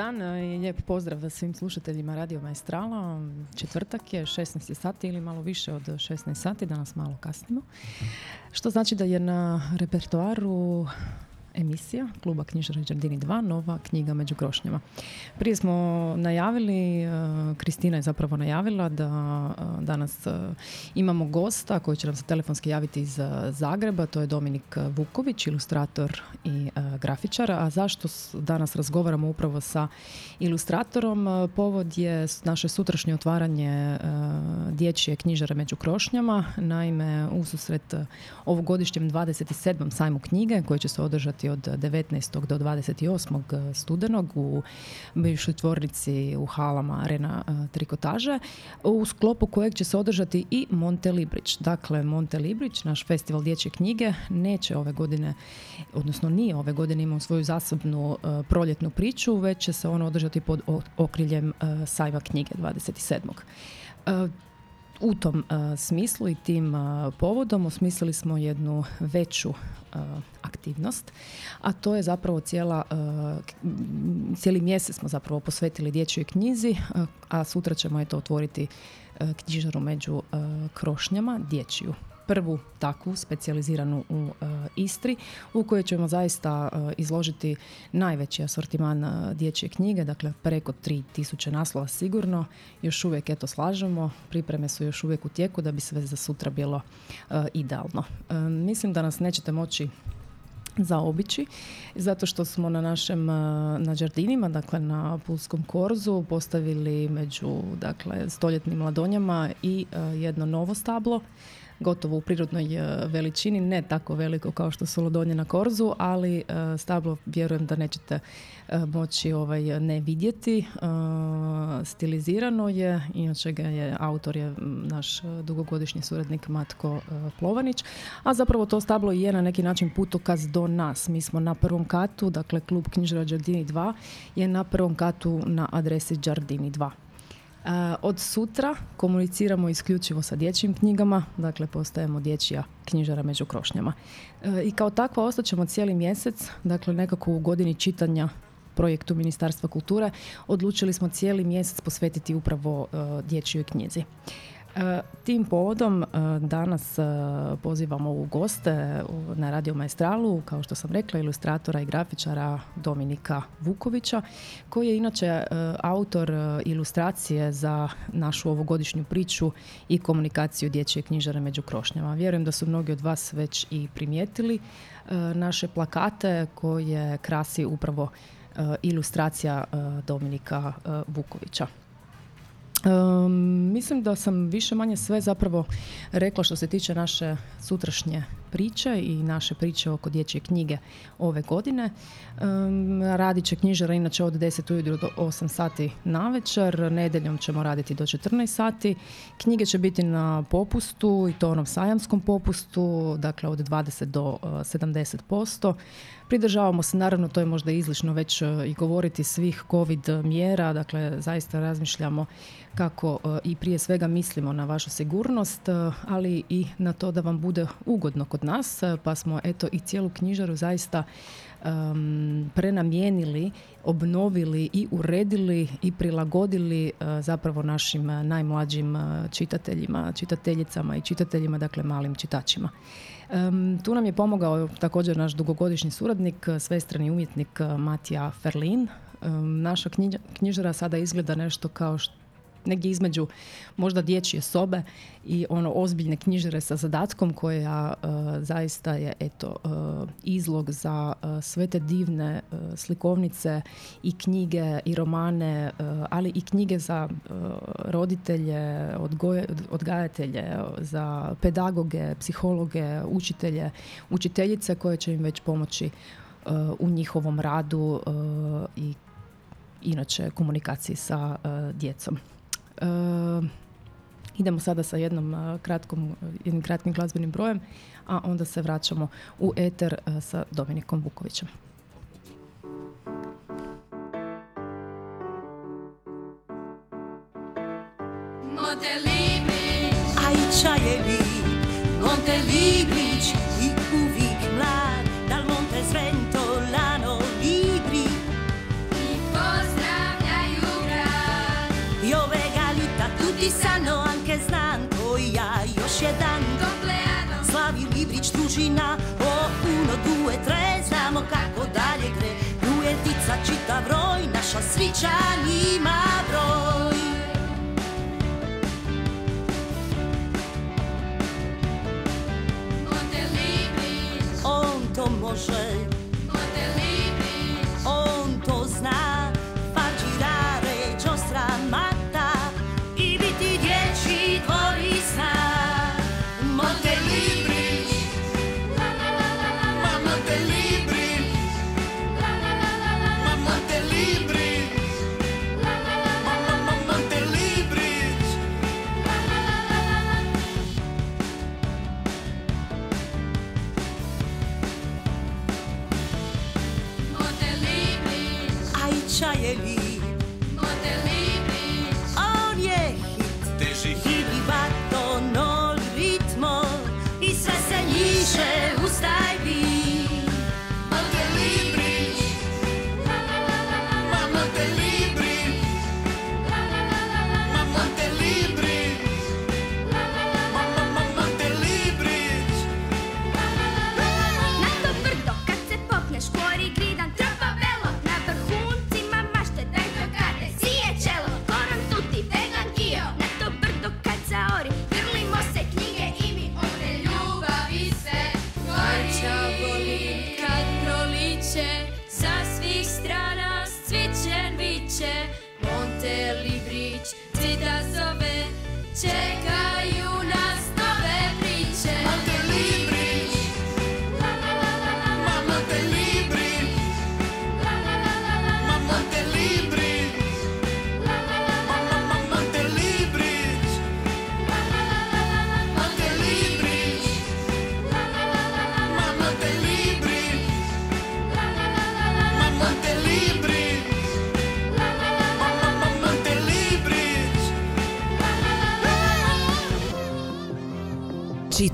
dan i lijep pozdrav svim slušateljima Radio Maestrala. Četvrtak je 16 sati ili malo više od 16 sati, danas malo kasnimo. Što znači da je na repertoaru emisija Kluba knjižara Đardini 2, nova knjiga među krošnjama. Prije smo najavili, e, Kristina je zapravo najavila da e, danas e, imamo gosta koji će nam se telefonski javiti iz Zagreba, to je Dominik Vuković, ilustrator i grafičar. A zašto danas razgovaramo upravo sa ilustratorom? Povod je naše sutrašnje otvaranje dječje knjižare među krošnjama. Naime, ususret ovogodišnjem 27. sajmu knjige koji će se održati od 19. do 28. studenog u bivšoj tvornici u halama Arena e, Trikotaže, u sklopu kojeg će se održati i Monte Librić. Dakle, Monte Librić, naš festival dječje knjige, neće ove godine, odnosno nije ove godine imao svoju zasebnu e, proljetnu priču, već će se ono održati pod okriljem sajva knjige 27 u tom smislu i tim povodom osmislili smo jednu veću aktivnost, a to je zapravo cijela, cijeli mjesec smo zapravo posvetili dječjoj knjizi, a sutra ćemo eto otvoriti knjižaru među krošnjama, dječju prvu takvu specijaliziranu u uh, Istri u kojoj ćemo zaista uh, izložiti najveći asortiman uh, dječje knjige, dakle preko 3000 naslova sigurno. Još uvijek eto slažemo, pripreme su još uvijek u tijeku da bi sve za sutra bilo idealno. Mislim da nas nećete moći zaobići, zato što smo na našem, na Đardinima, dakle na Pulskom korzu postavili među dakle, stoljetnim mladonjama i jedno novo stablo gotovo u prirodnoj e, veličini, ne tako veliko kao što su Lodonje na Korzu, ali e, stablo vjerujem da nećete e, moći ovaj, ne vidjeti. Stilizirano je, inače ga je autor je naš dugogodišnji suradnik Matko Plovanić, a zapravo to stablo je na neki način putokaz do nas. Mi smo na prvom katu, dakle klub knjižara Đardini 2 je na prvom katu na adresi Đardini 2. Od sutra komuniciramo isključivo sa dječjim knjigama, dakle postajemo dječja knjižara među krošnjama. E, I kao takva ostaćemo cijeli mjesec, dakle nekako u godini čitanja projektu Ministarstva kulture, odlučili smo cijeli mjesec posvetiti upravo e, dječjoj knjizi. E, tim povodom e, danas e, pozivamo u goste na Radio Maestralu, kao što sam rekla, ilustratora i grafičara Dominika Vukovića, koji je inače autor ilustracije za našu ovogodišnju priču i komunikaciju dječje knjižare među krošnjama. Vjerujem da su mnogi od vas već i primijetili naše plakate koje krasi upravo ilustracija Dominika Vukovića. Um, mislim da sam više manje sve zapravo rekla što se tiče naše sutrašnje priče i naše priče oko dječje knjige ove godine. Um, radit će knjižara inače od 10 ujutro do 8 sati na večer, nedeljom ćemo raditi do 14 sati. Knjige će biti na popustu i to onom sajamskom popustu, dakle od 20 do uh, 70%. Pridržavamo se, naravno, to je možda izlično već uh, i govoriti svih COVID mjera, dakle zaista razmišljamo kako uh, i prije svega mislimo na vašu sigurnost, uh, ali i na to da vam bude ugodno kod nas, pa smo eto i cijelu knjižaru zaista um, prenamijenili, obnovili i uredili i prilagodili uh, zapravo našim najmlađim čitateljima, čitateljicama i čitateljima, dakle malim čitačima. Tu nam je pomogao također naš dugogodišnji suradnik, svestrani umjetnik Matija Ferlin. Naša knjižara sada izgleda nešto kao što negdje između možda dječje sobe i ono ozbiljne knjižare sa zadatkom koja uh, zaista je eto uh, izlog za uh, sve te divne slikovnice i knjige i romane, ali i knjige za roditelje, odgajatelje, za pedagoge, psihologe, učitelje, učiteljice koje će im već pomoći u njihovom radu i inače komunikaciji sa djecom. Idemo sada sa jednom kratkom, jednim kratkim glazbenim brojem, a onda se vraćamo u eter sa Dominikom Vukovićem. Monte Librić, a sanno anche znam koji ja još jedan. Compleano. Slavi Librić, družina, o uno, due, tre, znamo kako dalje gre. Rujetica, čitav roj, naša svičan ima broj. On to može.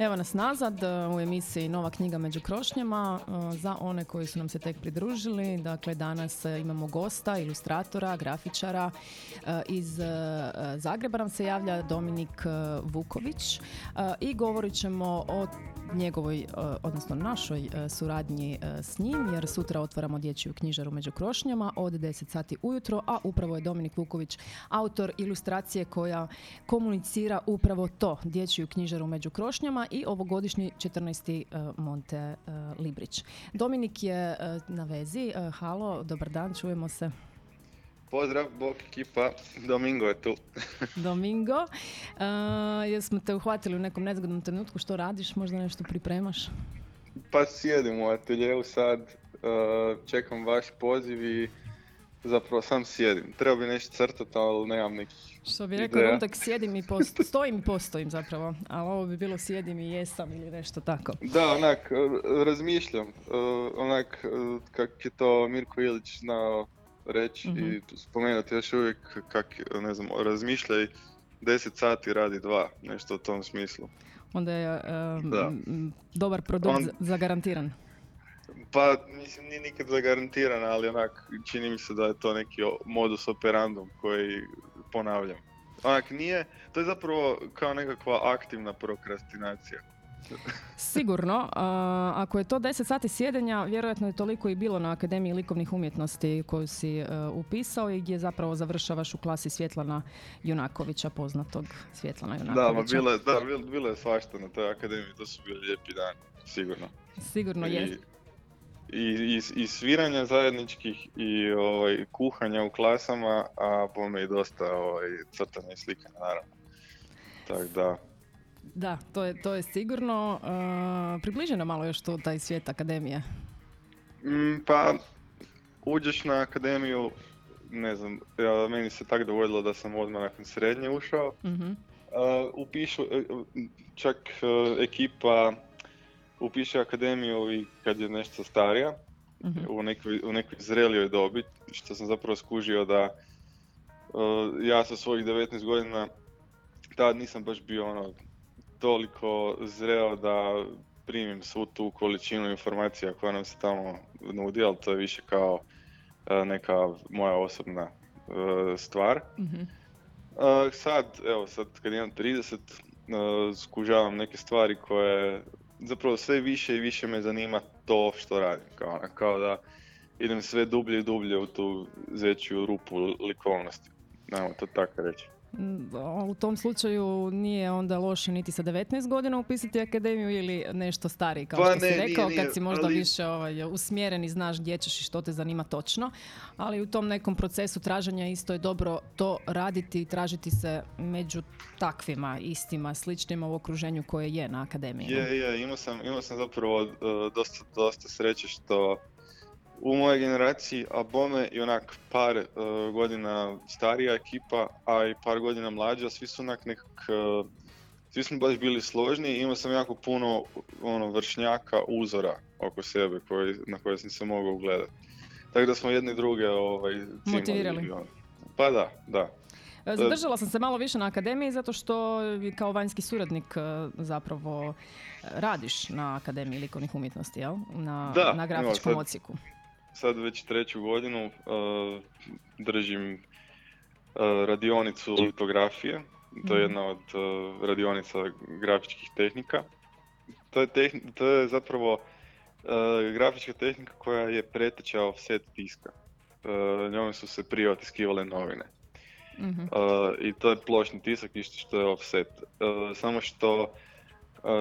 Evo nas nazad e, u emisiji Nova knjiga među krošnjama. E, Za one koji su nam se tek pridružili, dakle danas e, imamo gosta, ilustratora, grafičara iz Zagreba nam se javlja Dominik Vuković i govorit ćemo o njegovoj, e, odnosno našoj e, suradnji e, s njim, jer sutra otvaramo dječju knjižaru među krošnjama od 10 sati ujutro, a upravo je Dominik Vuković autor ilustracije koja komunicira upravo to, dječju knjižaru među krošnjama i ovogodišnji 14. e, Monte Librić. Dominik je na vezi. Halo, dobar dan, čujemo se. Pozdrav, bok ekipa, Domingo je tu. Domingo, e, jesmo te uhvatili u nekom nezgodnom trenutku, što radiš, možda nešto pripremaš? Pa sjedim u ateljeu sad, uh, čekam vaš poziv i zapravo sam sjedim. Treba bi nešto crtati, ali nemam nekih Što bi rekao ideja. Rundak, sjedim i posto, stojim i postojim zapravo, ali ovo bi bilo sjedim i jesam ili nešto tako. Da, onak, r- razmišljam, uh, onak, uh, kak je to Mirko Ilić znao reći Mhm. i spomenuti još uvijek kak, ne znam, razmišljaj 10 sati radi dva, nešto u tom smislu. onda je e, Da. dobar produkt On- za- zagarantiran. Pa, mislim, nije nikad zagarantiran, ali onak, čini mi se da je to neki modus operandum koji ponavljam. Onak, nije, to je zapravo kao nekakva aktivna prokrastinacija. Sigurno, a, ako je to 10 sati sjedenja, vjerojatno je toliko i bilo na Akademiji likovnih umjetnosti koju si e, upisao i gdje zapravo završavaš u klasi Svjetlana Junakovića, poznatog Svjetlana Da, Junakovića. ma bilo je, da, bilo, bilo je svašta na toj akademiji, to su bili lijepi dani, sigurno. Sigurno I, je. i, i, i sviranja zajedničkih i ovaj, kuhanja u klasama, a bome i dosta ovaj, crtanja i slikanja, naravno. Tako da, Da, to je, to je sigurno. Uh, približi nam malo još tu taj svijet akademije. Mm, pa, uđeš na akademiju, ne znam, ja, meni se tako dogodilo da sam odmah nakon srednje ušao. Mhm. Uh, upišu, e, čak e, ekipa upiše akademiju i kad je nešto starija, Mhm. u nekoj, u nekoj zrelijoj dobi, što sam zapravo skužio da uh, ja sa svojih 19 godina tad nisam baš bio ono toliko zreo da primim svu tu količinu informacija koja nam se tamo nudi, ali to je više kao uh, neka moja osobna uh, stvar. Mhm. Uh, sad, evo sad kad imam 30, uh, skužavam neke stvari koje zapravo sve više i više me zanima to što radim. Kao, ono, kao da idem sve dublje i dublje u tu veću rupu likovnosti. Ajmo to tako reći. Mm, U tom slučaju nije onda loše niti sa 19 godina upisati akademiju ili nešto stariji kao Pa što si ne, nije, rekao nije, kad si možda ali- više ovaj, usmjeren i znaš gdje ćeš i što te zanima točno. Ali u tom nekom procesu traženja isto je dobro to raditi i tražiti se među takvima, istima, sličnima u okruženju koje je na akademiji. Je, je, imao sam, imao sam zapravo uh, dosta, dosta sreće što u mojoj generaciji, a bome i onak par uh, godina starija ekipa, a i par godina mlađa, svi su onak nekak, uh, svi smo baš bili složni i imao sam jako puno ono, vršnjaka uzora oko sebe koji, na koje sam se mogao ugledati. Tako da smo jedni druge ovaj, Motivirali. ono. Pa da, da. E, Zadržala sam se malo više na akademiji zato što kao vanjski suradnik zapravo radiš na Akademiji likovnih umjetnosti, jel? Na, Da, na grafičkom sad- odsjeku. Sad već treću godinu uh, držim uh, radionicu litografije. To je Mhm. jedna od uh, radionica grafičkih tehnika. To je, tehn- to je zapravo uh, grafička tehnika koja je preteča offset tiska. Uh, njome su se prije otiskivale novine. Mhm. Uh, I to je plošni tisak, isto što je offset. Uh, samo što uh,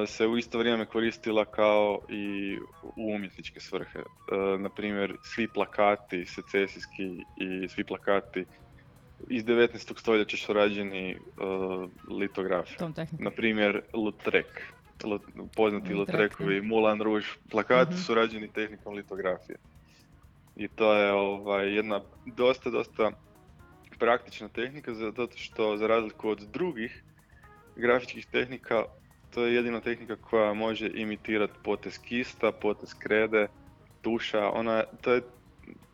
se u isto vrijeme koristila kao i u umjetničke svrhe. Uh, na primjer, svi plakati secesijski i svi plakati iz 19. stoljeća su rađeni litografijom. Tom tehnikom. Na primjer, Lautrec. Lu- Poznati Lautrec, Lautrecovi Moulin Rouge plakati Mhm. su rađeni tehnikom litografije. I to je ovaj, jedna dosta, dosta praktična tehnika zato što za razliku od drugih grafičkih tehnika to je jedina tehnika koja može imitirati potez kista, potez krede, tuša, ona, to je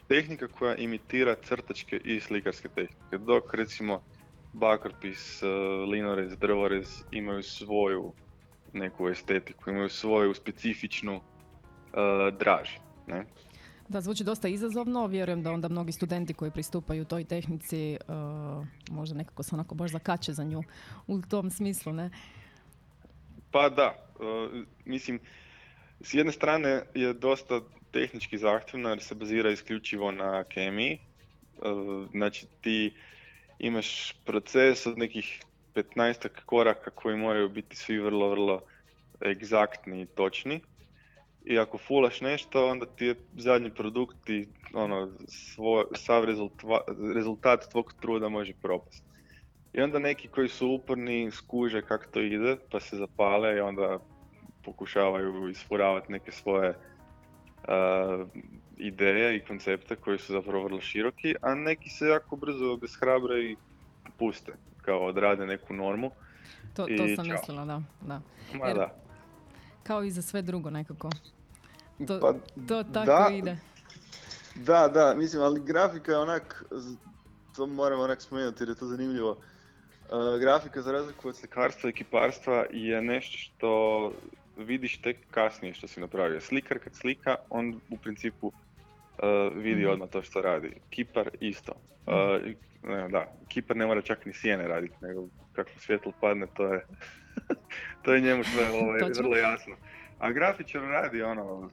tehnika koja imitira crtačke i slikarske tehnike, dok recimo bakrpis, eh, linorez, drvorez imaju svoju neku estetiku, imaju svoju specifičnu eh, draž. Ne? Da, zvuči dosta izazovno. Vjerujem da onda mnogi studenti koji pristupaju toj tehnici e, možda nekako se onako baš zakače za nju u tom smislu, ne? Pa da, e, mislim, s jedne strane je dosta tehnički zahtjevna jer se bazira isključivo na kemiji. E, Znači ti imaš proces od nekih 15 koraka koji moraju biti svi vrlo, vrlo egzaktni i točni. I ako fulaš nešto, onda ti je zadnji produkt i ono, svoj, sav rezultva- rezultat tvog truda može propasti. I onda neki koji su uporni skuže kako to ide, pa se zapale i onda pokušavaju isfuravati neke svoje uh, ideje i koncepte koji su zapravo vrlo široki, a neki se jako brzo obeshrabre i puste, kao odrade neku normu. To, to sam čao. mislila, da. da. Ma Jer- da. Kao i za sve drugo nekako. To, Pa to tako da, ide. Da, da, mislim, ali grafika je onak, to moramo onak spomenuti jer je to zanimljivo. Uh, grafika za razliku od slikarstva i kiparstva je nešto što vidiš tek kasnije što si napravio. Slikar kad slika, on u principu uh, vidi Mhm. odmah to što radi. Kipar isto. Uh, ne, da, kipar ne mora čak ni sjene raditi, nego kako svjetlo padne, to je, to je njemu sve ovaj, vrlo jasno. A grafičar radi ono,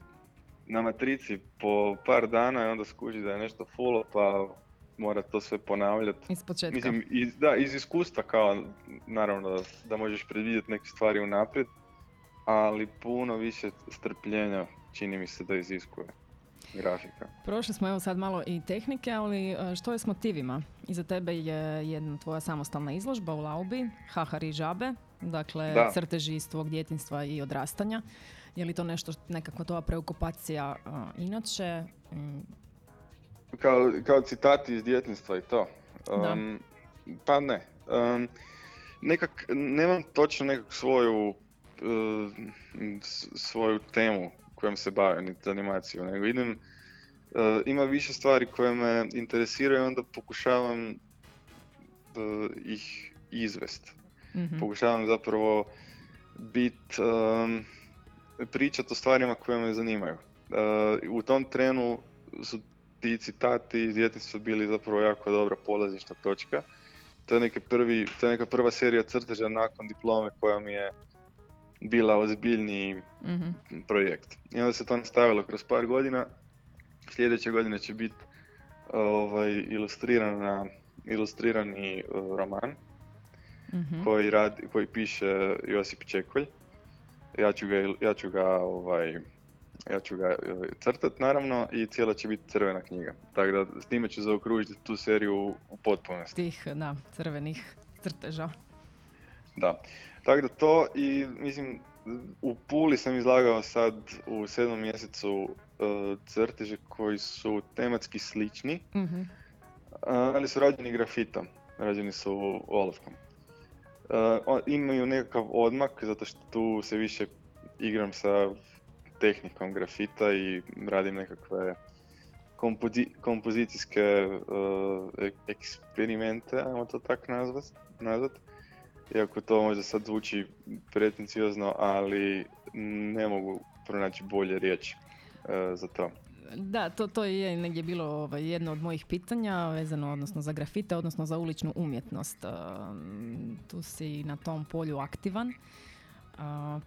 na matrici po par dana i onda skuži da je nešto fulo, pa mora to sve ponavljati. Iz početka. Mislim, iz, da, iz iskustva kao, naravno da, da možeš predvidjeti neke stvari unaprijed, ali puno više strpljenja čini mi se da iziskuje grafika. Prošli smo evo sad malo i tehnike, ali e, što je s motivima? Iza tebe je jedna tvoja samostalna izložba u Laubi, Hahari i žabe, dakle Da. crteži iz tvog djetinstva i odrastanja. Je li to nešto, nekakva tvoja preokupacija e, inače? Kao, kao citati iz djetinstva i to. Da. Um, Pa ne. Um, nekak, nemam točno nekak svoju, uh, svoju temu kojom se bavim, niti animaciju, nego idem, uh, ima više stvari koje me interesiraju, onda pokušavam uh, ih izvest. mhm. Pokušavam zapravo bit, um, pričat o stvarima koje me zanimaju. Uh, u tom trenu su ti citati iz djetinjstva bili zapravo jako dobra polazišna točka. To je, neki prvi, to je neka prva serija crteža nakon diplome koja mi je bila ozbiljniji Mhm. projekt. I onda se to nastavilo kroz par godina. Sljedeće godine će biti ovaj, ilustrirana, ilustrirani uh, roman Mhm. koji, radi, koji piše Josip Čekolj. Ja ću ga, ja ću ga, ovaj, ja ću ga eh, crtat naravno i cijela će biti crvena knjiga. Tako da s time ću zaokružiti tu seriju u- potpunosti. Tih, da, crvenih crteža. Da. Tako da to i mislim u Puli sam izlagao sad u sedmom mjesecu eh, crteže koji su tematski slični, Mhm. A, ali su rađeni grafitom, rađeni su olovkom. Imaju nekakav odmak, zato što tu se više igram sa tehnikom grafita i radim nekakve kompozi- kompozicijske uh, ek- eksperimente, ajmo to tako nazvat, nazvat. Iako to možda sad zvuči pretenciozno, ali ne mogu pronaći bolje riječi uh, za to. Da, to, to je negdje bilo ovaj, jedno od mojih pitanja vezano odnosno za grafite, odnosno za uličnu umjetnost. Um, tu si na tom polju aktivan.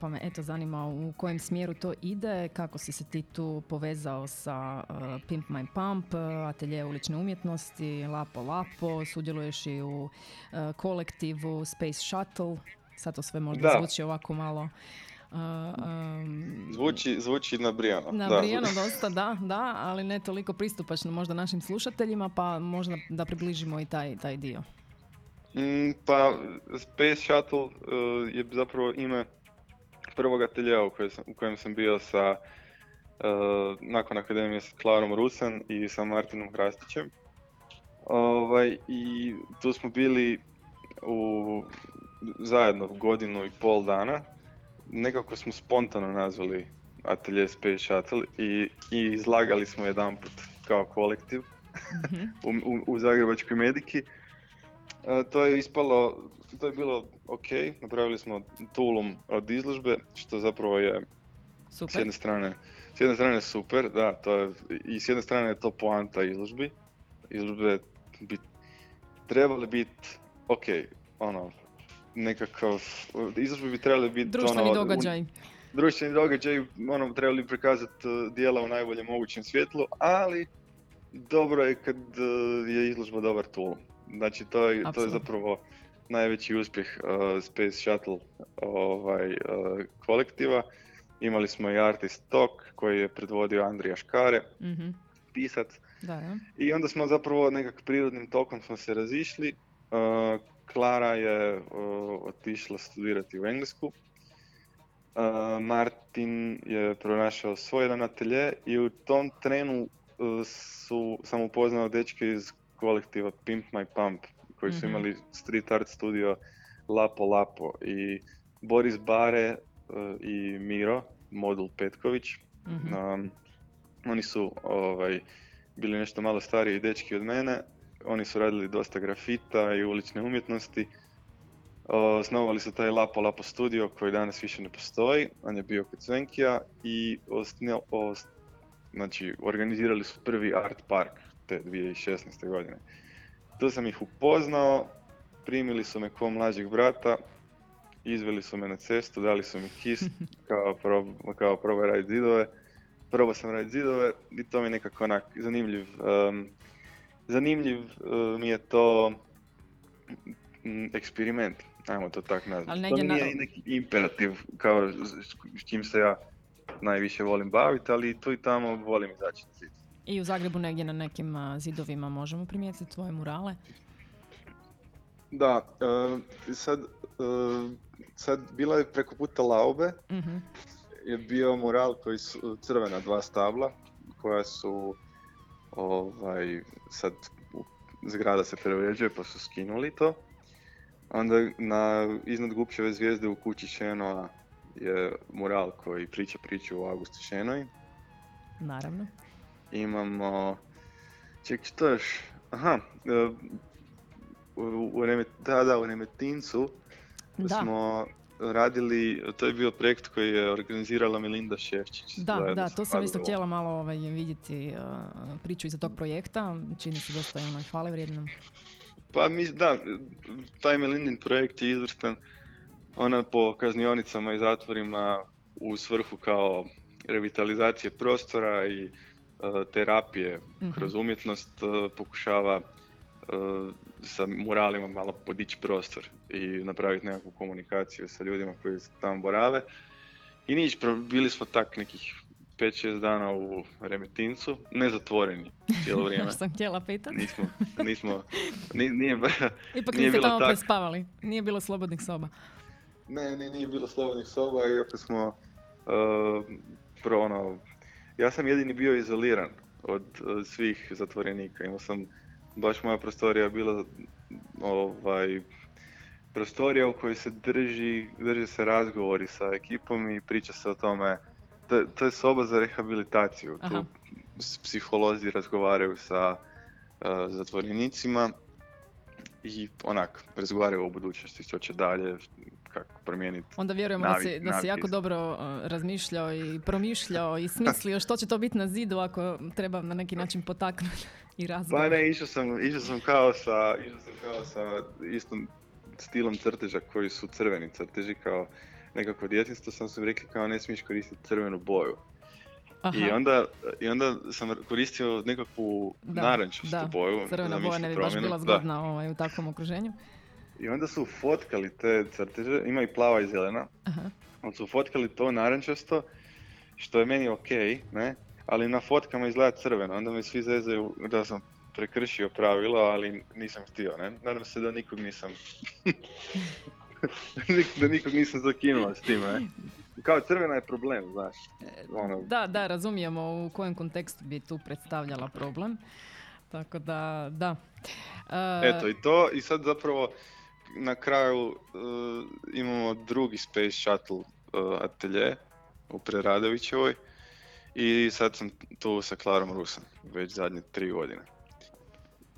Pa me eto zanima u kojem smjeru to ide, kako si se ti tu povezao sa Pimp My Pump, atelje ulične umjetnosti, Lapo Lapo, sudjeluješ i u kolektivu Space Shuttle, sad to sve možda Da. zvuči ovako malo uh, um, Zvuči, zvuči nabrijano. da. Nabrijano dosta, da, da, ali ne toliko pristupačno možda našim slušateljima, pa možda da približimo i taj, taj dio. Mm, pa Space Shuttle uh, je zapravo ime prvog ateljeja u, kojem sam, u kojem sam bio sa uh, nakon akademije s Klarom Rusan i sa Martinom Hrastićem. Ovaj, I tu smo bili u zajedno godinu i pol dana. Nekako smo spontano nazvali atelje Space Shuttle i, i izlagali smo jedanput kao kolektiv u, u, u Zagrebačkoj Mediki. E, to je ispalo, to je bilo ok, napravili smo tulum od izložbe, što zapravo je s Super. jedne strane, s jedne strane super, da, to je, i s jedne strane je to poanta izložbi. Izložbe bi trebale biti, ok, ono, nekakav, izložbe bi trebale biti Društveni ono, un- događaj. društveni događaj, ono, trebali bi prikazati uh, dijela u najboljem mogućem svjetlu, ali dobro je kad uh, je izložba dobar tool. Znači, to je, to je zapravo najveći uspjeh uh, Space Shuttle ovaj, uh, kolektiva. Imali smo i Artist Talk koji je predvodio Andrija Škare, Mhm, pisac. Da, da. I onda smo zapravo nekak prirodnim tokom smo se razišli. Uh, Klara je uh, otišla studirati u Englesku. Uh, Martin je pronašao svoj jedan atelje i u tom trenu uh, su, sam upoznao dečke iz kolektiva Pimp My Pump koji su Mhm. imali street art studio Lapo Lapo i Boris Bare uh, i Miro, modul Petković. Mhm. Um, oni su ovaj, bili nešto malo stariji dečki od mene. Oni su radili dosta grafita i ulične umjetnosti Osnovali su taj Lapo Lapo studio koji danas više ne postoji, on je bio kod Svenkija i osne- os- znači, organizirali su prvi art park te 2016. godine. Tu sam ih upoznao, primili su me kao mlađeg brata, izveli su me na cestu, dali su mi kis kao, prob, kao probaj raditi zidove. Probao sam raditi zidove i to mi je nekako onak zanimljiv, em, zanimljiv mi je to mm, eksperiment, ajmo to tako nazvati. Ali to na- nije neki imperativ kao s- s čim se ja najviše volim baviti, ali tu i tamo volim izaći na zid. I u Zagrebu negdje na nekim zidovima možemo primijetiti tvoje murale. Da, e, sad, e, sad bila je preko puta Laube, Mhm. je bio mural koji su crvena dva stabla koja su ovaj sad zgrada se preuređuje pa su skinuli to. Onda na iznad Gupčeve zvijezde u kući Šenoa je mural koji priča priču o Augustu Šenoj. Naravno. Imamo, ček što još, aha, e, u, u da, da, u Remetincu Da. smo radili, to je bio projekt koji je organizirala Melinda Ševčić. Da, da, to sam isto htjela malo ovaj, vidjeti a, priču iza tog projekta. Čini se dosta onaj hvale vrijednom. Pa mi, da, taj Melindin projekt je izvrstan. Ona po kaznionicama i zatvorima u svrhu kao revitalizacije prostora i terapije Mhm. kroz umjetnost e, pokušava e, sa muralima malo podići prostor i napraviti nekakvu komunikaciju sa ljudima koji tamo borave. I nić, pro- bili smo tak nekih 5-6 dana u Remetincu, ne zatvoreni cijelo vrijeme. Sam htjela pitat. Nismo, nismo, ni- nije, Ipak nije niste bilo tamo tak. prespavali. Nije bilo slobodnih soba. Ne, ne, nije bilo slobodnih soba, iako smo, uh, pro ono, ja sam jedini bio izoliran od, od svih zatvorenika. Imao sam, baš moja prostorija bila, ovaj, prostorija u kojoj se drži, drže se razgovori sa ekipom i priča se o tome. To, to je soba za rehabilitaciju. Aha. Tu psiholozi razgovaraju sa uh, zatvorenicima i onak, razgovaraju o budućnosti, što će dalje, kako promijeniti. Onda vjerujemo da si, da si jako dobro razmišljao i promišljao i smislio što će to biti na zidu ako treba na neki način potaknuti i razgovor. Pa ne, išao sam, išao sam kao sa, išao sam kao sa istom stilom crteža koji su crveni crteži, kao nekako djetinstvo sam su mi rekli kao ne smiješ koristiti crvenu boju. Aha, I onda, I onda sam koristio nekakvu Da, narančastu da, boju. crvena boja ne bi baš bila zgodna ovaj, u takvom okruženju. I onda su fotkali te crteže, ima i plava i zelena, Aha. ali su fotkali to narančasto, što je meni ok, ne? Ali na fotkama izgleda crveno, onda me svi zezaju da sam prekršio pravilo, ali nisam htio, ne? Nadam se da nikog nisam... da nikog nisam zakinuo s tim, ne? Kao crvena je problem, znaš. Ono, Da, da, razumijemo u kojem kontekstu bi tu predstavljala problem. Tako da, da. E, Eto i to, i sad zapravo na kraju uh, imamo drugi Space Shuttle uh, atelje u Preradovićevoj i sad sam tu sa Klarom Rusom već zadnje tri godine.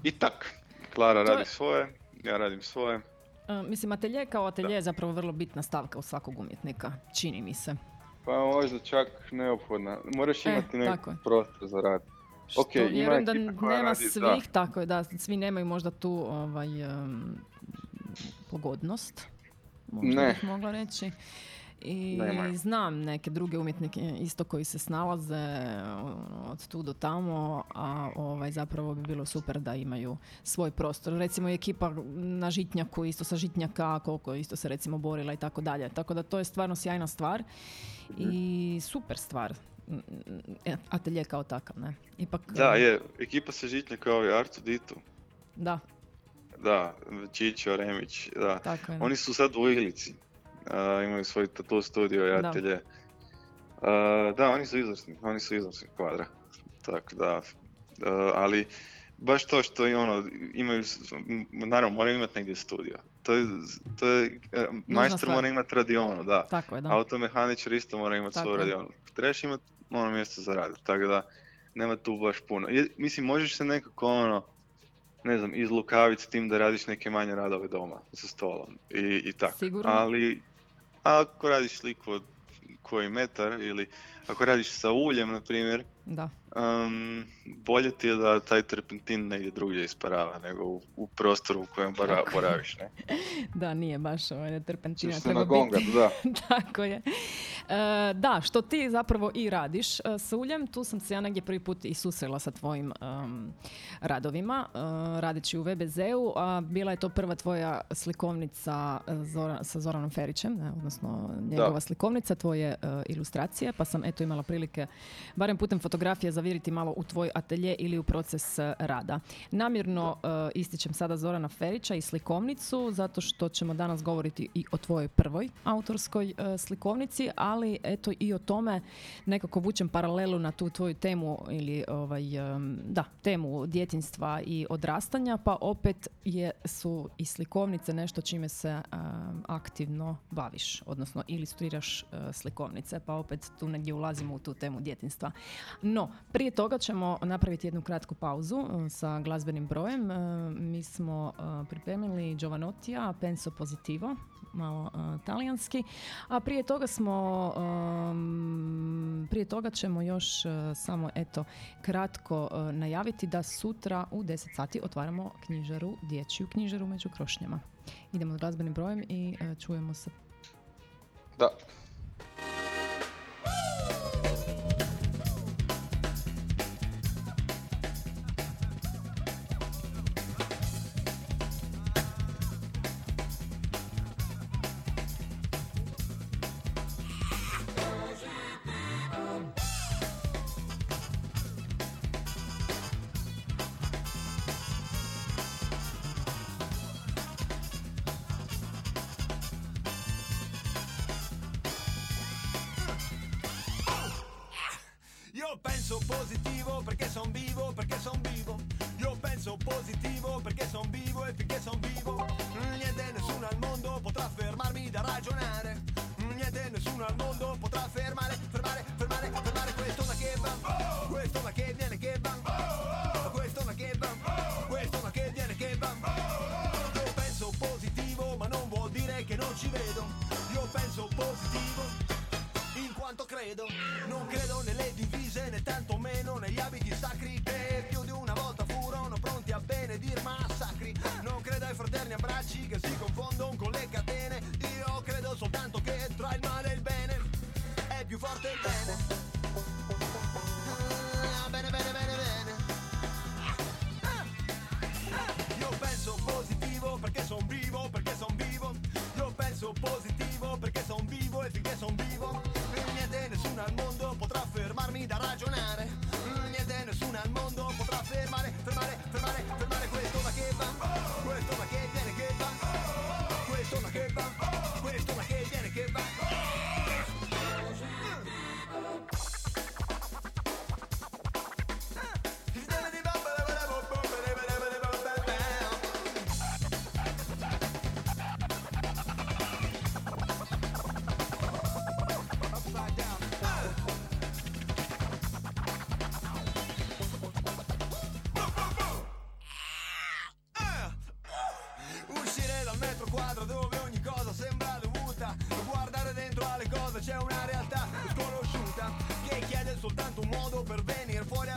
I tak, Klara To je- radi svoje, ja radim svoje. e, mislim, atelje kao atelje je zapravo vrlo bitna stavka u svakog umjetnika, čini mi se. Pa možda čak neophodna. Moraš E, imati neki prostor za rad. Što Ok, ima vjerujem da nema radi, da. svih, tako je da, svi nemaju možda tu ovaj, pogodnost, možda Ne. bih mogla reći. I Nemaju. znam neke druge umjetnike isto koji se snalaze od tu do tamo, a ovaj, zapravo bi bilo super da imaju svoj prostor. Recimo i ekipa na Žitnjaku, isto sa Žitnjaka, koliko isto se recimo borila i tako dalje. Tako da to je stvarno sjajna stvar i super stvar. Mm, e, Atelje kao takav, ne? Ipak, Da, e, je, ekipa se žitnja kao i Artu Ditu. Da, Da, Čičo, Remić, da. tako je. Oni su sad u Iglici. A, imaju svoj tattoo studio i Da. atelje. A, da, oni su izvrsni, oni su izvrsni kvadra. Tako da, a, ali baš to što i ono, imaju, naravno moraju imati negdje studio. To je, to je, e, majstor stvar. mora imati radionu, da. Tako je, da. Automehaničar isto mora imati svoju radionu. Trebaš imati ono mjesto za rad, tako da nema tu baš puno. Je, mislim, možeš se nekako ono, ne znam, izlukaviti s tim da radiš neke manje radove doma za stolom i, i tako. Sigurno. Ali ako radiš sliku od koji metar ili ako radiš sa uljem, na primjer, Da. Um, bolje ti je da taj terpentin negdje drugdje isparava nego u, u prostoru u kojem bara, boraviš. Ne? Da, nije baš ovaj, terpentina. Se treba nagongat, biti- da. Tako je. E, da, što ti zapravo i radiš e, s uljem, tu sam se ja negdje prvi put i susrela sa tvojim em, radovima, e, radeći u VBZ-u, a bila je to prva tvoja slikovnica Zora- sa Zoranom Ferićem, ne, odnosno njegova slikovnica, tvoje e, ilustracije, pa sam eto imala prilike, barem putem fotografije, zaviriti malo u tvoj atelje ili u proces e, rada. Namjerno e, ističem sada Zorana Ferića i slikovnicu, zato što ćemo danas govoriti i o tvojoj prvoj autorskoj e, slikovnici, ali eto i o tome nekako vučem paralelu na tu tvoju temu ili ovaj, em, da, temu djetinstva i odrastanja, pa opet je, su i slikovnice nešto čime se em, aktivno baviš, odnosno ilustriraš e, slikovnice, pa opet tu negdje ulazimo u tu temu djetinstva. No, prije toga ćemo napraviti jednu kratku pauzu e, sa glazbenim brojem. E, Mi smo e, pripremili Giovanottija, Penso Positivo, malo talijanski, a prije toga smo prije toga ćemo još samo eto kratko najaviti da sutra u 10 sati otvaramo knjižaru, dječju knjižaru među krošnjama. Idemo s glazbenim brojem i čujemo se Da. Nessuno al mondo potrà fermare, fermare, fermare, fermare questo ma che va. Questo ma che viene che va. Questo ma che va. Questo ma che viene che va. Io penso positivo ma non vuol dire che non ci vedo. Io penso positivo in quanto credo. Non credo nelle divise né tantomeno negli abiti sacri che più di una volta furono pronti a benedir massacri. Non credo ai fraterni abbracci che si confondono con le catene. Più forte il bene.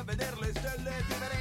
a vederlo e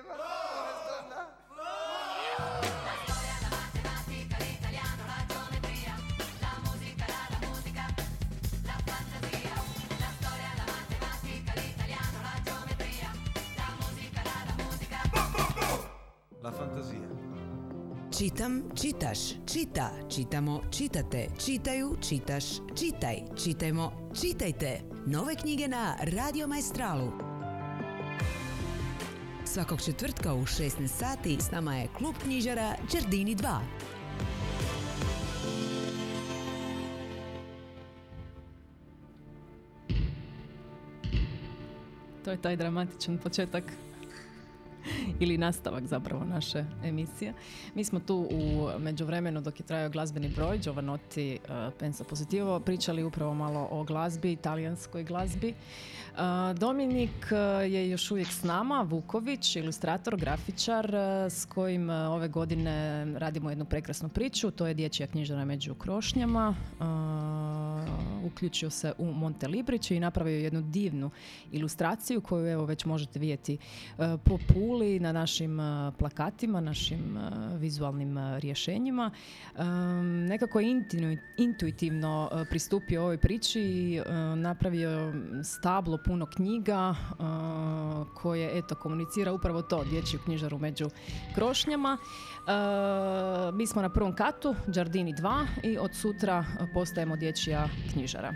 va, questo onda. La fantasia. Čitam, čitaš, čita, čitamo, čitate, čitaju, čitaš, čitaj, čitajmo, čitajte. Nove knjige na Radio Maestralu. Svakog četvrtka u 16 sati s nama je klub knjižara Đardini 2. To je taj dramatičan početak ili nastavak zapravo naše emisije. Mi smo tu u međuvremenu dok je trajao glazbeni broj Giovanotti uh, Pensa Positivo pričali upravo malo o glazbi, italijanskoj glazbi. Uh, Dominik uh, je još uvijek s nama, Vuković, ilustrator, grafičar uh, s kojim ove godine radimo jednu prekrasnu priču, to je dječja knjižara među krošnjama. Uključio se u Montelibrić i napravio jednu divnu ilustraciju koju evo već možete vidjeti po Puli na našim uh, plakatima, našim uh, vizualnim uh, rješenjima. Nekako je intuitivno pristupio ovoj priči i napravio stablo puno knjiga koje eto komunicira upravo to, dječju knjižaru među krošnjama. Uh, mi smo na prvom katu, Giardini 2 i od sutra postajemo dječja knjižara.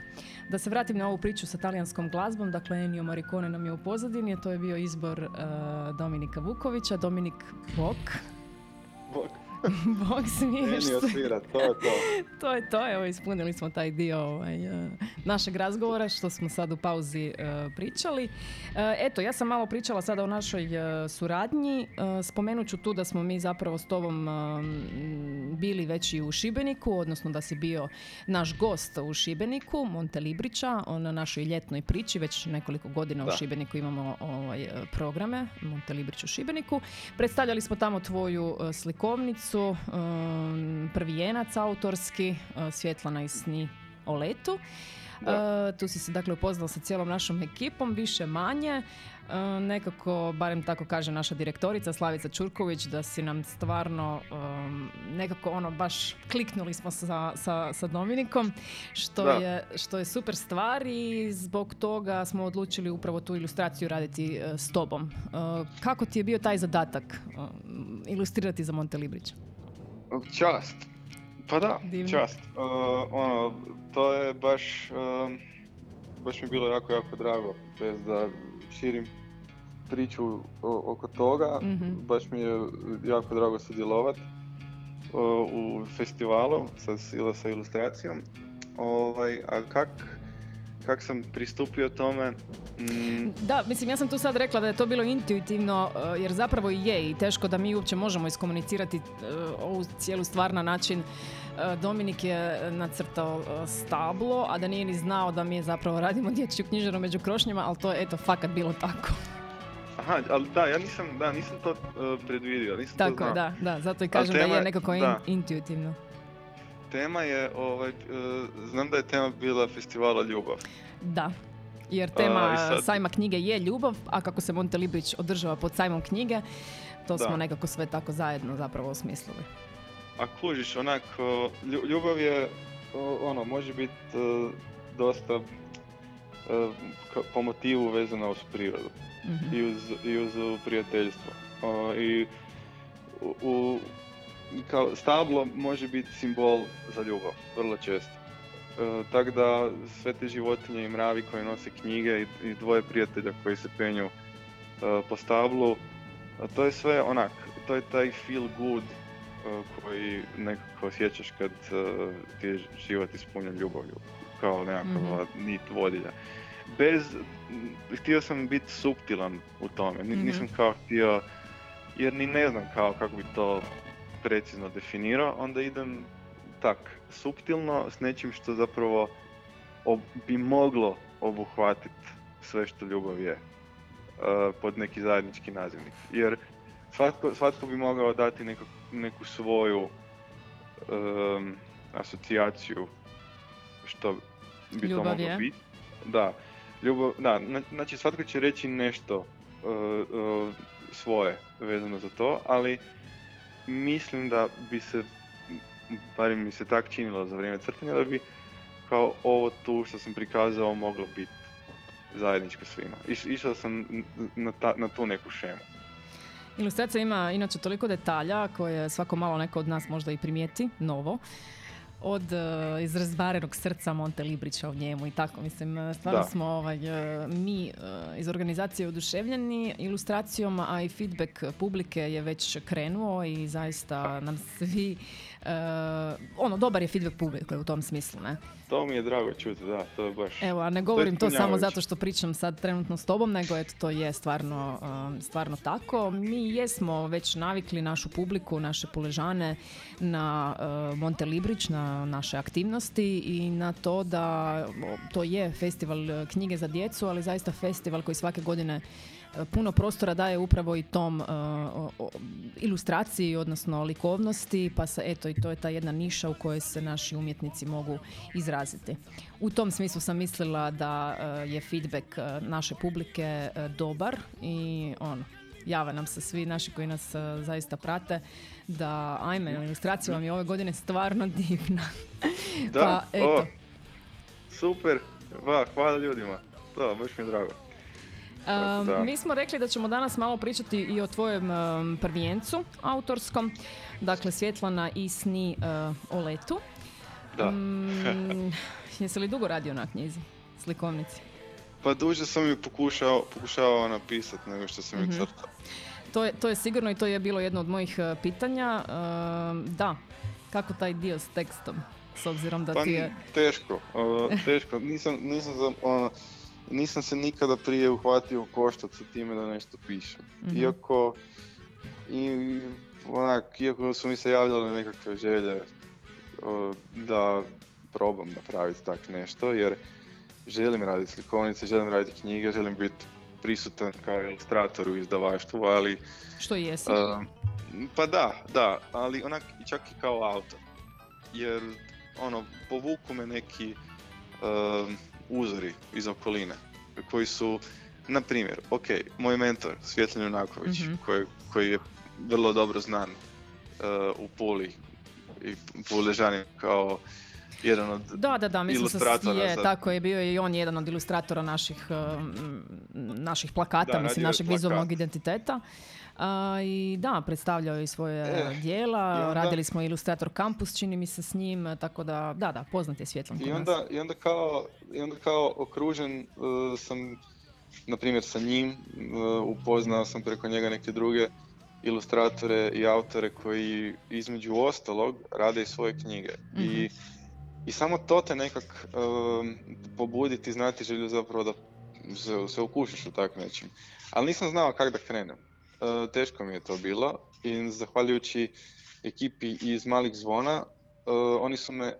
Da se vratim na ovu priču sa talijanskom glazbom, dakle Ennio Morricone nam je u pozadini, to je bio izbor uh, Dominika Vukovića, Dominik Bok. Bog, Bog smiješ se. to je to. To je to, evo ispunili smo taj dio ovaj, eh, našeg razgovora što smo sad u pauzi eh, pričali. Eh, eto, ja sam malo pričala sada o našoj eh, suradnji. Spomenut ću tu da smo mi zapravo s tobom bili već i u Šibeniku, odnosno da si bio naš gost u Šibeniku, Montelibrića, on na našoj ljetnoj priči, već nekoliko godina u Da. Šibeniku imamo ovaj, programe, Montelibrić u Šibeniku. Predstavljali smo tamo tvoju eh, slikovnicu, um, prvijenac autorski, uh, Svjetlana i sni o letu. Da. Uh, tu si se dakle upoznao sa cijelom našom ekipom, više manje. Uh, nekako, barem tako kaže naša direktorica Slavica Čurković, da si nam stvarno um, nekako ono baš kliknuli smo sa, sa, sa Dominikom, što Da. je, što je super stvar i zbog toga smo odlučili upravo tu ilustraciju raditi uh, s tobom. Uh, kako ti je bio taj zadatak uh, ilustrirati za Montelibrić? Čast. Pa da, Divno. čast. Uh, ono, to je baš, um, baš mi je bilo jako, jako drago. Bez da širim priču o- oko toga, Mhm. baš mi je jako drago sudjelovati u festivalu sa, sa ilustracijom. Ovaj, a kak, kak sam pristupio tome, mm, Da, mislim, ja sam tu sad rekla da je to bilo intuitivno, uh, jer zapravo i je i teško da mi uopće možemo iskomunicirati uh, ovu cijelu stvar na način uh, Dominik je nacrtao uh, stablo, a da nije ni znao da mi je zapravo radimo dječju knjižaru među krošnjima, ali to je eto fakat bilo tako. aha, ali da, ja nisam, da, nisam to uh, predvidio, nisam to Tako, znao. da, da, zato i kažem da tema je je- nekako in- da. intuitivno. Tema je, ovaj, uh, znam da je tema bila festivala Ljubav. Da. Jer tema i sad- sajma knjige je ljubav, a kako se Monte Librić održava pod sajmom knjige, to Da. smo nekako sve tako zajedno zapravo osmislili. A kužiš, onako, lju- ljubav je, ono, može biti e, dosta e, po motivu vezana uz prirodu Mhm. i uz, i uz prijateljstvo. I u, u- kao stablo može biti simbol za ljubav, vrlo često. E, Tako da sve te životinje i mravi koji nose knjige i, i dvoje prijatelja koji se penju e, po stablu, a to je sve onak, to je taj feel good koji nekako osjećaš kad e, ti je život ispunjen ljubavlju, kao nekakva nit vodilja. Bez, htio sam biti suptilan u tome, Ni- Mhm. nisam kao htio, jer ni ne znam kao kako bi to precizno definirao, onda idem tak, suptilno s nečim što zapravo ob- bi moglo obuhvatiti sve što ljubav je e, pod neki zajednički nazivnik. Jer svatko, svatko bi mogao dati neku, neku svoju em, asocijaciju što bi Ljubav to moglo je. biti. Da, ljubav, da, na- znači svatko će reći nešto e, e, svoje vezano za to, ali mislim da bi se, barem mi se tak činilo za vrijeme crtanja, da bi kao ovo tu što sam prikazao moglo biti zajedničko svima. Iš, išao sam na, ta- na tu neku šemu. Ilustracija ima inače toliko detalja koje svako malo neko od nas možda i primijeti, novo. Od uh, izrazbarenog srca Monte Librića u njemu i tako, mislim, e, stvarno Da. smo ovaj, e, mi e, iz organizacije oduševljeni ilustracijom, a i feedback publike je već krenuo i zaista nam svi, e, ono, dobar je feedback publike u tom smislu, ne? To mi je drago čuti, da, to je baš... Evo, a ne govorim to samo ispunjavajuće. zato što pričam sad trenutno s tobom, nego eto, to je stvarno, stvarno tako. Mi jesmo već navikli našu publiku, naše puležane na uh, Monte Librić, na naše aktivnosti i na to da to je festival uh, knjige za djecu, ali zaista festival koji svake godine uh, puno prostora daje upravo i tom o- ilustraciji, odnosno likovnosti, pa se eto i to je ta jedna niša u kojoj se naši umjetnici mogu izraziti. U tom smislu sam mislila da je feedback naše publike dobar i ono, jave nam se svi naši koji nas zaista prate da ajme, ilustracija vam je ove godine stvarno divna. Da, pa eto. o, super, va, hvala ljudima, da, baš mi je drago. Um. Mi smo rekli da ćemo danas malo pričati i o tvojem um, prvijencu autorskom, dakle Svjetlana i sni uh, o letu. Da. Mm, jesi li dugo radio na knjizi, slikovnici? Pa duže sam ju pokušao, pokušavao napisati nego što sam ju Mhm. crtao. To je, to je sigurno i to je bilo jedno od mojih uh, pitanja. Um, da, kako taj dio s tekstom, s obzirom da Pa ti je... teško, o, teško. Nisam, nisam, za- nisam se nikada prije uhvatio koštac sa time da nešto pišem. Mhm. Iako, i, onak, iako su mi se javljale nekakve želje da probam napraviti tak nešto, jer želim raditi slikovnice, želim raditi knjige, želim biti prisutan kao ilustrator u izdavaštvu, ali Što jesi? Um, pa da, da, ali onak i čak i kao autor. Jer, ono, povuku me neki um, uzori iz okoline, koji su, na primjer, ok, moj mentor, Svjetlin Junaković, Mhm. koji, koji je vrlo dobro znan uh, u Puli i Puležani kao jedan od Da, da, da, mislim ilustratora je, za- tako je bio i on jedan od ilustratora naših, um, naših plakata, Da, mislim, je našeg plakat. vizualnog identiteta. A, I da, predstavljao je i svoje Eh, dijela, radili smo ilustrator Campus, čini mi se s njim, tako da, da, da, poznat je svjetlom I nas. onda, i onda, kao, i onda kao okružen uh, sam, na primjer sa njim, uh, upoznao sam preko njega neke druge ilustratore i autore koji između ostalog rade i svoje knjige. I I samo to te nekak um, pobudi, ti znati želju zapravo da se, se ukušiš u tak nečim. Ali nisam znao kako da krenem. E, teško mi je to bilo i zahvaljujući ekipi iz Malih zvona, e, oni su me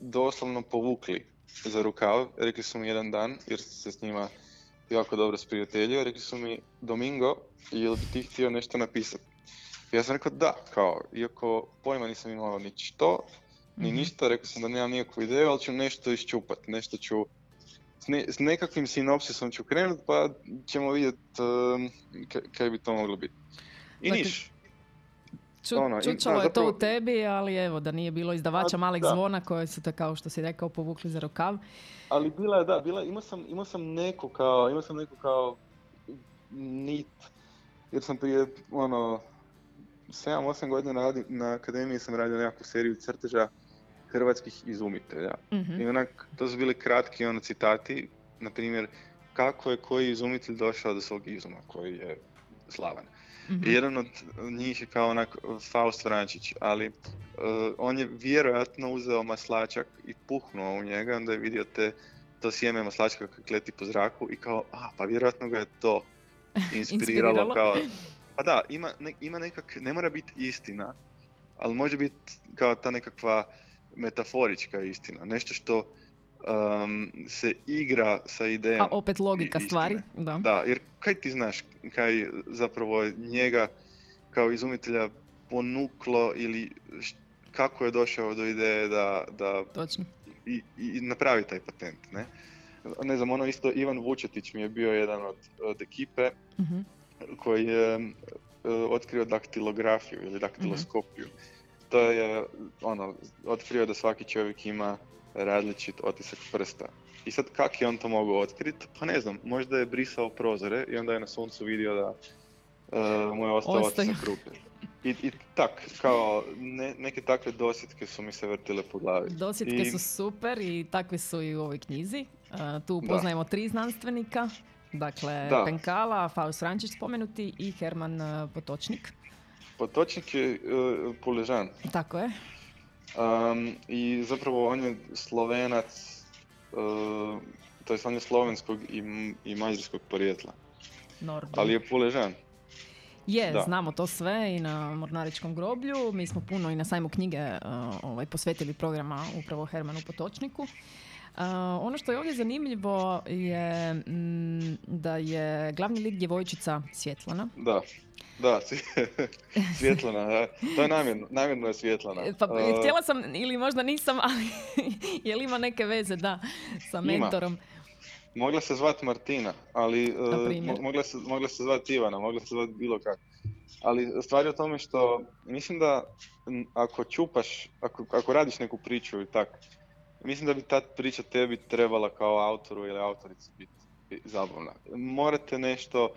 doslovno povukli za rukav. Rekli su mi jedan dan, jer se s njima jako dobro sprijateljio, rekli su mi Domingo, jel bi ti htio nešto napisati? Ja sam rekao da, kao, iako pojma nisam imao ni što, ni Mhm. ništa, rekao sam da nemam nikakvu ideju, ali ću nešto iščupat, nešto ću, s, ne- s nekakvim sinopsisom ću krenut, pa ćemo vidjeti kaj bi to moglo biti. I Dakle, niš. Ču, Ono, i- čučalo da, je to u tebi, ali evo, da nije bilo izdavača A, malih da. zvona koje su te, kao što si rekao, povukli za rukav. Ali bila je, da, bila, imao sam, imao sam neku kao, imao sam neku kao nit, jer sam prije, ono, 7-8 godina radi, na akademiji sam radio nekakvu seriju crteža hrvatskih izumitelja. Mhm. I onak, to su bili kratki ono citati, na primjer, kako je koji izumitelj došao do svog izuma, koji je slavan. Mhm. I jedan od njih je kao onak Faust Vrančić, ali uh, on je vjerojatno uzeo maslačak i puhnuo u njega, onda je vidio te, to sjeme maslačka kako leti po zraku i kao, a, pa vjerojatno ga je to inspiriralo, Inspiriralo. kao, pa da, ima, ne, ima nekak, ne mora biti istina, ali može biti kao ta nekakva metaforička istina, nešto što um, se igra sa idejom. A opet logika stvari, da. Da, jer kaj ti znaš, kaj zapravo njega kao izumitelja ponuklo ili kako je došao do ideje da, da Točno. i, i napravi taj patent, ne? Ne znam, ono isto Ivan Vučetić mi je bio jedan od, od ekipe Mhm. koji je e, otkrio daktilografiju ili daktiloskopiju. To je ono, otkrio da svaki čovjek ima različit otisak prsta. I sad kak je on to mogao otkriti? Pa ne znam, možda je brisao prozore i onda je na suncu vidio da e, mu je ostao otisak ruke. I, i tak, kao ne- neke takve dosjetke su mi se vrtile po glavi. Dosjetke I- su super i takve su i u ovoj knjizi. Uh, tu Da. poznajemo tri znanstvenika. Dakle, Da. Penkala, Faust Rančić spomenuti i Herman uh, Potočnik. Potočnik je e, Puležan. Tako je. Um, I zapravo on je slovenac, uh, to jest on je slovenskog i, m- i mađarskog porijekla, Nordin. ali je Puležan. Je, Da. znamo to sve i na Mornaričkom groblju. Mi smo puno i na sajmu knjige uh, ovaj, posvetili programa upravo Hermanu Potočniku. Uh, ono što je ovdje zanimljivo je mm, da je glavni lik djevojčica Svjetlana. Da, da, Svjetlana, da. to je namjerno, namjerno je Svjetlana. E, Pa Uh, htjela sam ili možda nisam, ali je li ima neke veze, da, sa Ima. mentorom. Mogla se zvat Martina, ali uh, mo- mogla, se, mogla se zvat Ivana, mogla se zvat bilo kako. Ali stvar je u tome što mislim da ako čupaš, ako, ako radiš neku priču i tak, mislim da bi ta priča tebi trebala kao autoru ili autorici biti zabavna. Morate nešto,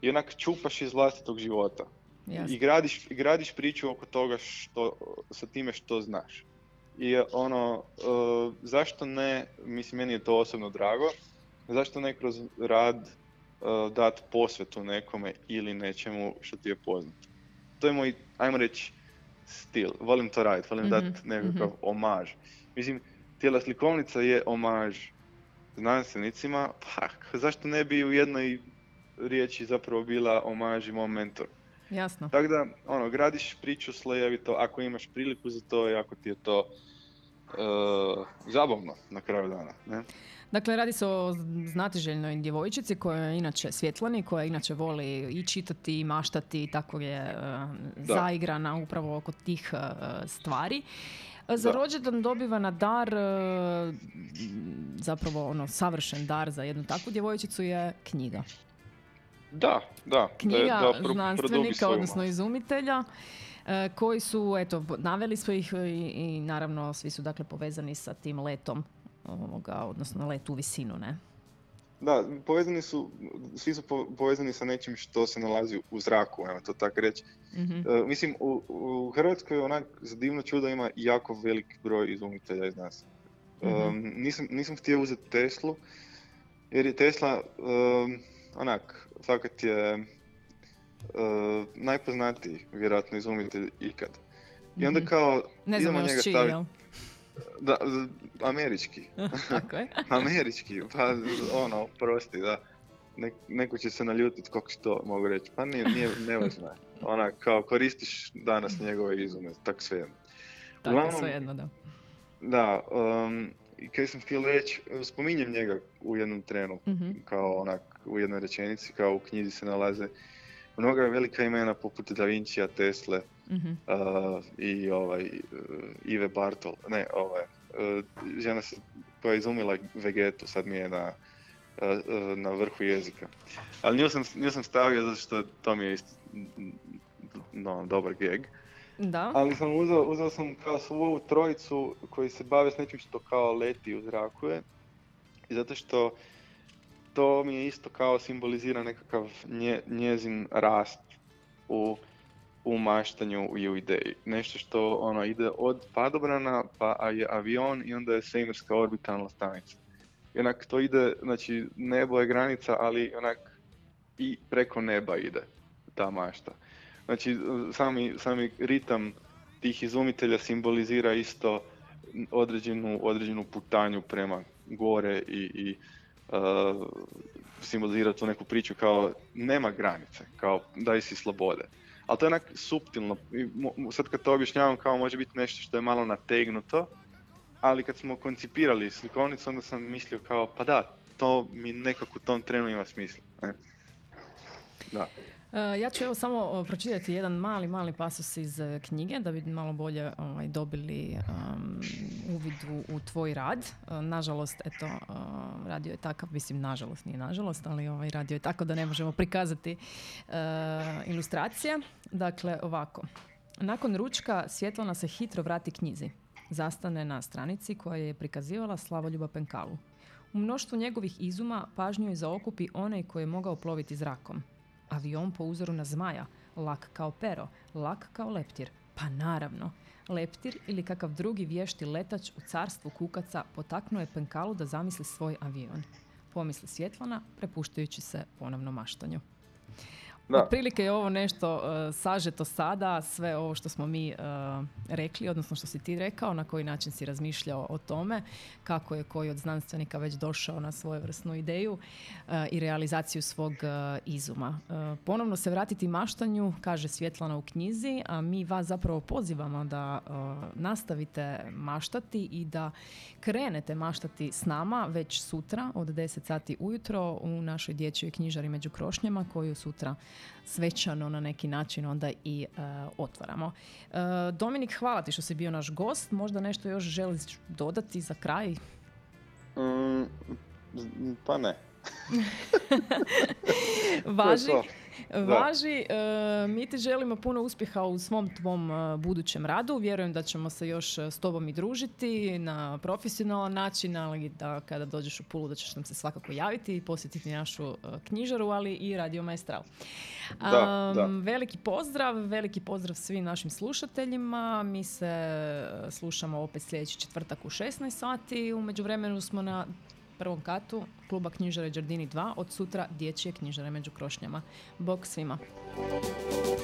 i onak čupaš iz vlastitog života. Jasno. I gradiš, gradiš priču oko toga što, sa time što znaš. I ono, e, zašto ne, mislim meni je to osobno drago, zašto ne kroz rad e, dat posvetu nekome ili nečemu što ti je poznato. To je moj, ajmo reći, stil. Volim to raditi, volim Mhm, dati nekakav omaž. Mislim, tijela slikovnica je omaž znanstvenicima, pa zašto ne bi u jednoj riječi zapravo bila omaž i mom mentoru. Jasno. Tako da, ono, gradiš priču slojevito ako imaš priliku za to i ako ti je to e, zabavno na kraju dana. Ne? Dakle, radi se o znatiželjnoj djevojčici koja je inače svjetlani, koja inače voli i čitati i maštati i tako je e, zaigrana upravo oko tih e, stvari. Za Da. rođendan dobiva na dar, e, zapravo ono savršen dar za jednu takvu djevojčicu je knjiga. Da, da. Knjiga da, da znanstvenika, odnosno izumitelja, e, koji su, eto, naveli smo ih i, i naravno svi su dakle povezani sa tim letom, ovoga, odnosno let u visinu, ne? Da, povezani su, svi su po- povezani sa nečim što se nalazi u zraku, evo to tako reći. Mhm. E, mislim, u, u Hrvatskoj onak za divno čudo ima jako velik broj izumitelja iz nas. Mhm. nisam, nisam htio uzeti Teslu, jer je Tesla em, onak, fakat je e, najpoznatiji vjerojatno izumitelj ikad. I onda Mhm. kao, Ne idemo njega čiji, staviti? Da, američki. Tako je. američki, pa ono, prosti, da. Nek, neko će se naljutit kako što mogu reći. Pa nije, nije nevažno. je. Ona, kao koristiš danas njegove izume, tak sve. Tako, Uglavnom- svejedno, da. Da, um, kaj sam htio reći, spominjem njega u jednom trenu, Mhm. kao onak u jednoj rečenici, kao u knjizi se nalaze mnoga velika imena poput Da Vincija, Tesle Mhm. uh, i ovaj, uh, Ive Bartol, ne, ovaj, uh, žena se, koja je izumila vegetu, sad mi je na, uh, na vrhu jezika. Ali nju sam, nju sam stavio zato što to mi je isto mm, no, dobar geg. Da. Ali sam uzeo, uzeo sam kao svu ovu trojicu koji se bave s nečim što kao leti u zraku je. I zato što to mi je isto kao simbolizira nekakav nje, njezin rast u, u maštanju i u ideji. Nešto što ono ide od padobrana pa je avion i onda je svemirska orbitalna stanica. Onak to ide, znači nebo je granica, ali onak i preko neba ide ta mašta. Znači, sami, sami ritam tih izumitelja simbolizira isto određenu, određenu putanju prema gore i, i uh, simbolizira tu neku priču kao nema granice, kao daj si slobode. Ali to je onak suptilno. Sad kad to objašnjavam kao može biti nešto što je malo nategnuto, ali kad smo koncipirali slikovnicu onda sam mislio kao pa da, to mi nekako u tom trenu ima smisla. Da. E, Ja ću evo samo pročitati jedan mali, mali pasus iz e, knjige da bi malo bolje ovaj, dobili um, uvid u, tvoj rad. E, nažalost, eto, radio je takav, mislim nažalost, nije nažalost, ali ovaj, radio je tako da ne možemo prikazati e, ilustracije. Dakle, ovako. Nakon ručka Svjetlana se hitro vrati knjizi. Zastane na stranici koja je prikazivala Slavoljuba Penkalu. U mnoštvu njegovih izuma pažnju je zaokupi onaj koji je mogao ploviti zrakom. Avion po uzoru na zmaja, lak kao pero, lak kao leptir. Pa naravno, leptir ili kakav drugi vješti letač u carstvu kukaca potaknuo je Penkalu da zamisli svoj avion. Pomisli Svjetlana, prepuštajući se ponovno maštanju. Da. Otprilike je ovo nešto uh, sažeto sada, sve ovo što smo mi uh, rekli, odnosno što si ti rekao, na koji način si razmišljao o tome, kako je koji od znanstvenika već došao na svojevrsnu ideju uh, i realizaciju svog izuma. Ponovno se vratiti maštanju, kaže Svjetlana u knjizi, a mi vas zapravo pozivamo da nastavite maštati i da krenete maštati s nama već sutra od 10 sati ujutro u našoj dječjoj knjižari među krošnjama koju sutra svečano na neki način onda i e, otvaramo. E, Dominik, hvala ti što si bio naš gost. Možda nešto još želiš dodati za kraj? Mm, pa ne. Važi. Važi. E, mi ti želimo puno uspjeha u svom tvom e, budućem radu. Vjerujem da ćemo se još e, s tobom i družiti na profesionalan način, ali da kada dođeš u Pulu da ćeš nam se svakako javiti i posjetiti našu e, knjižaru, ali i Radio Maestral. Da, da. Veliki pozdrav, veliki pozdrav svim našim slušateljima. Mi se slušamo opet sljedeći četvrtak u 16 sati. U međuvremenu smo na prvom katu kluba knjižare Đardini 2 od sutra dječje knjižare među krošnjama. Bog svima.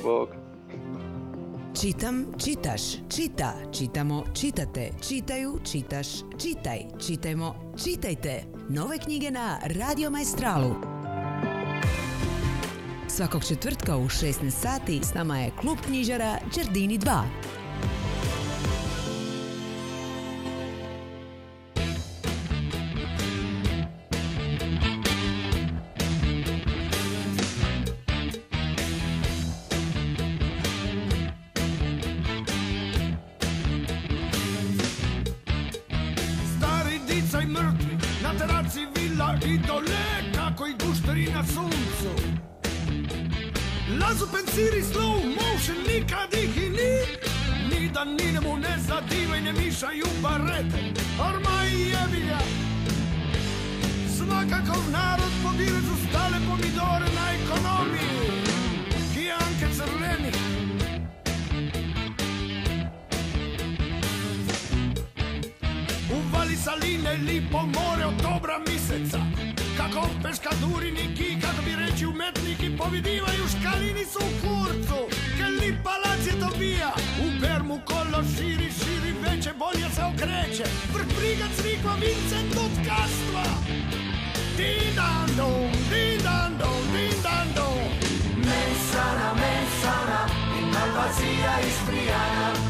Bog. Čitam, čitaš, čita, čitamo, čitate, čitaju, čitaš, čitaj, čitajmo, čitajte. Nove knjige na Radio Maestralu. Svakog četvrtka u 16 sati s nama je klub knjižara Đardini 2. Dobra miseca Kako peškaduri neki, kako bi reći umetniki Povidivaju škalini su u kurcu. Kad li palac je dobija U bermu kolo širi, širi veće Bolje se okreće. Vrh briga cvikva Vincent od kastva Din dan dom, din dan dom, I